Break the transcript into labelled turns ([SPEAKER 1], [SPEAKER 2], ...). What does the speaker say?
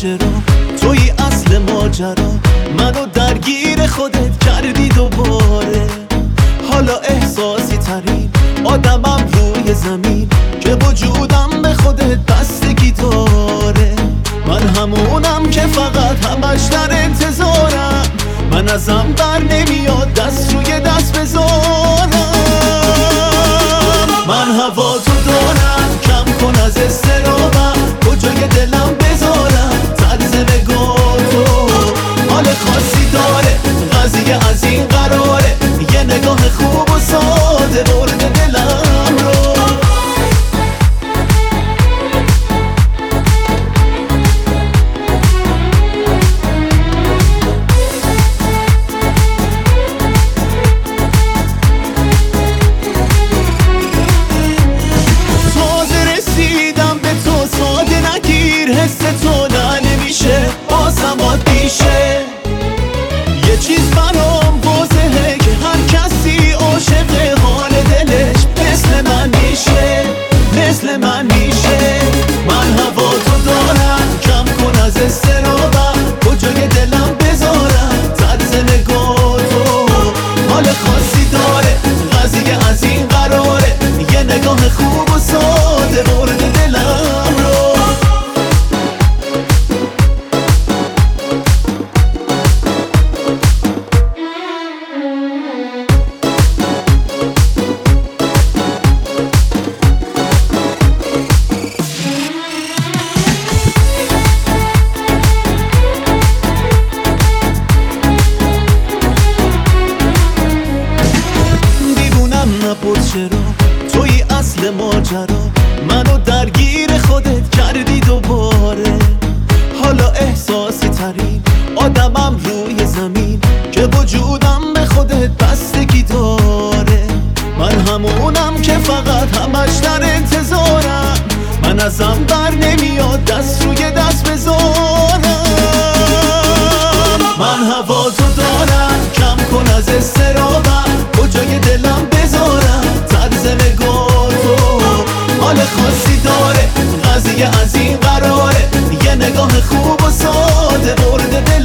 [SPEAKER 1] چرا توی اصل ماجرا. منو درگیر خودت کردی دوباره. حالا احساسی ترین آدمم روی زمین. که وجودم به خودت بستگی داره من همونم که فقط همش در انتظارم. من ازم بر نمیاد دست روی دست بذارم. من هوا تو دارم کم کن از استرابم. کجای دلم؟ چرا توی اصل ماجرا. منو درگیر خودت کردی دوباره. حالا احساسی ترین آدمم روی زمین. که وجودم به خودت بستگی داره. من همونم که فقط همش در انتظارم. من ازم بر نمیاد دست روی دست بذارم نگاه خوب و ساده برده به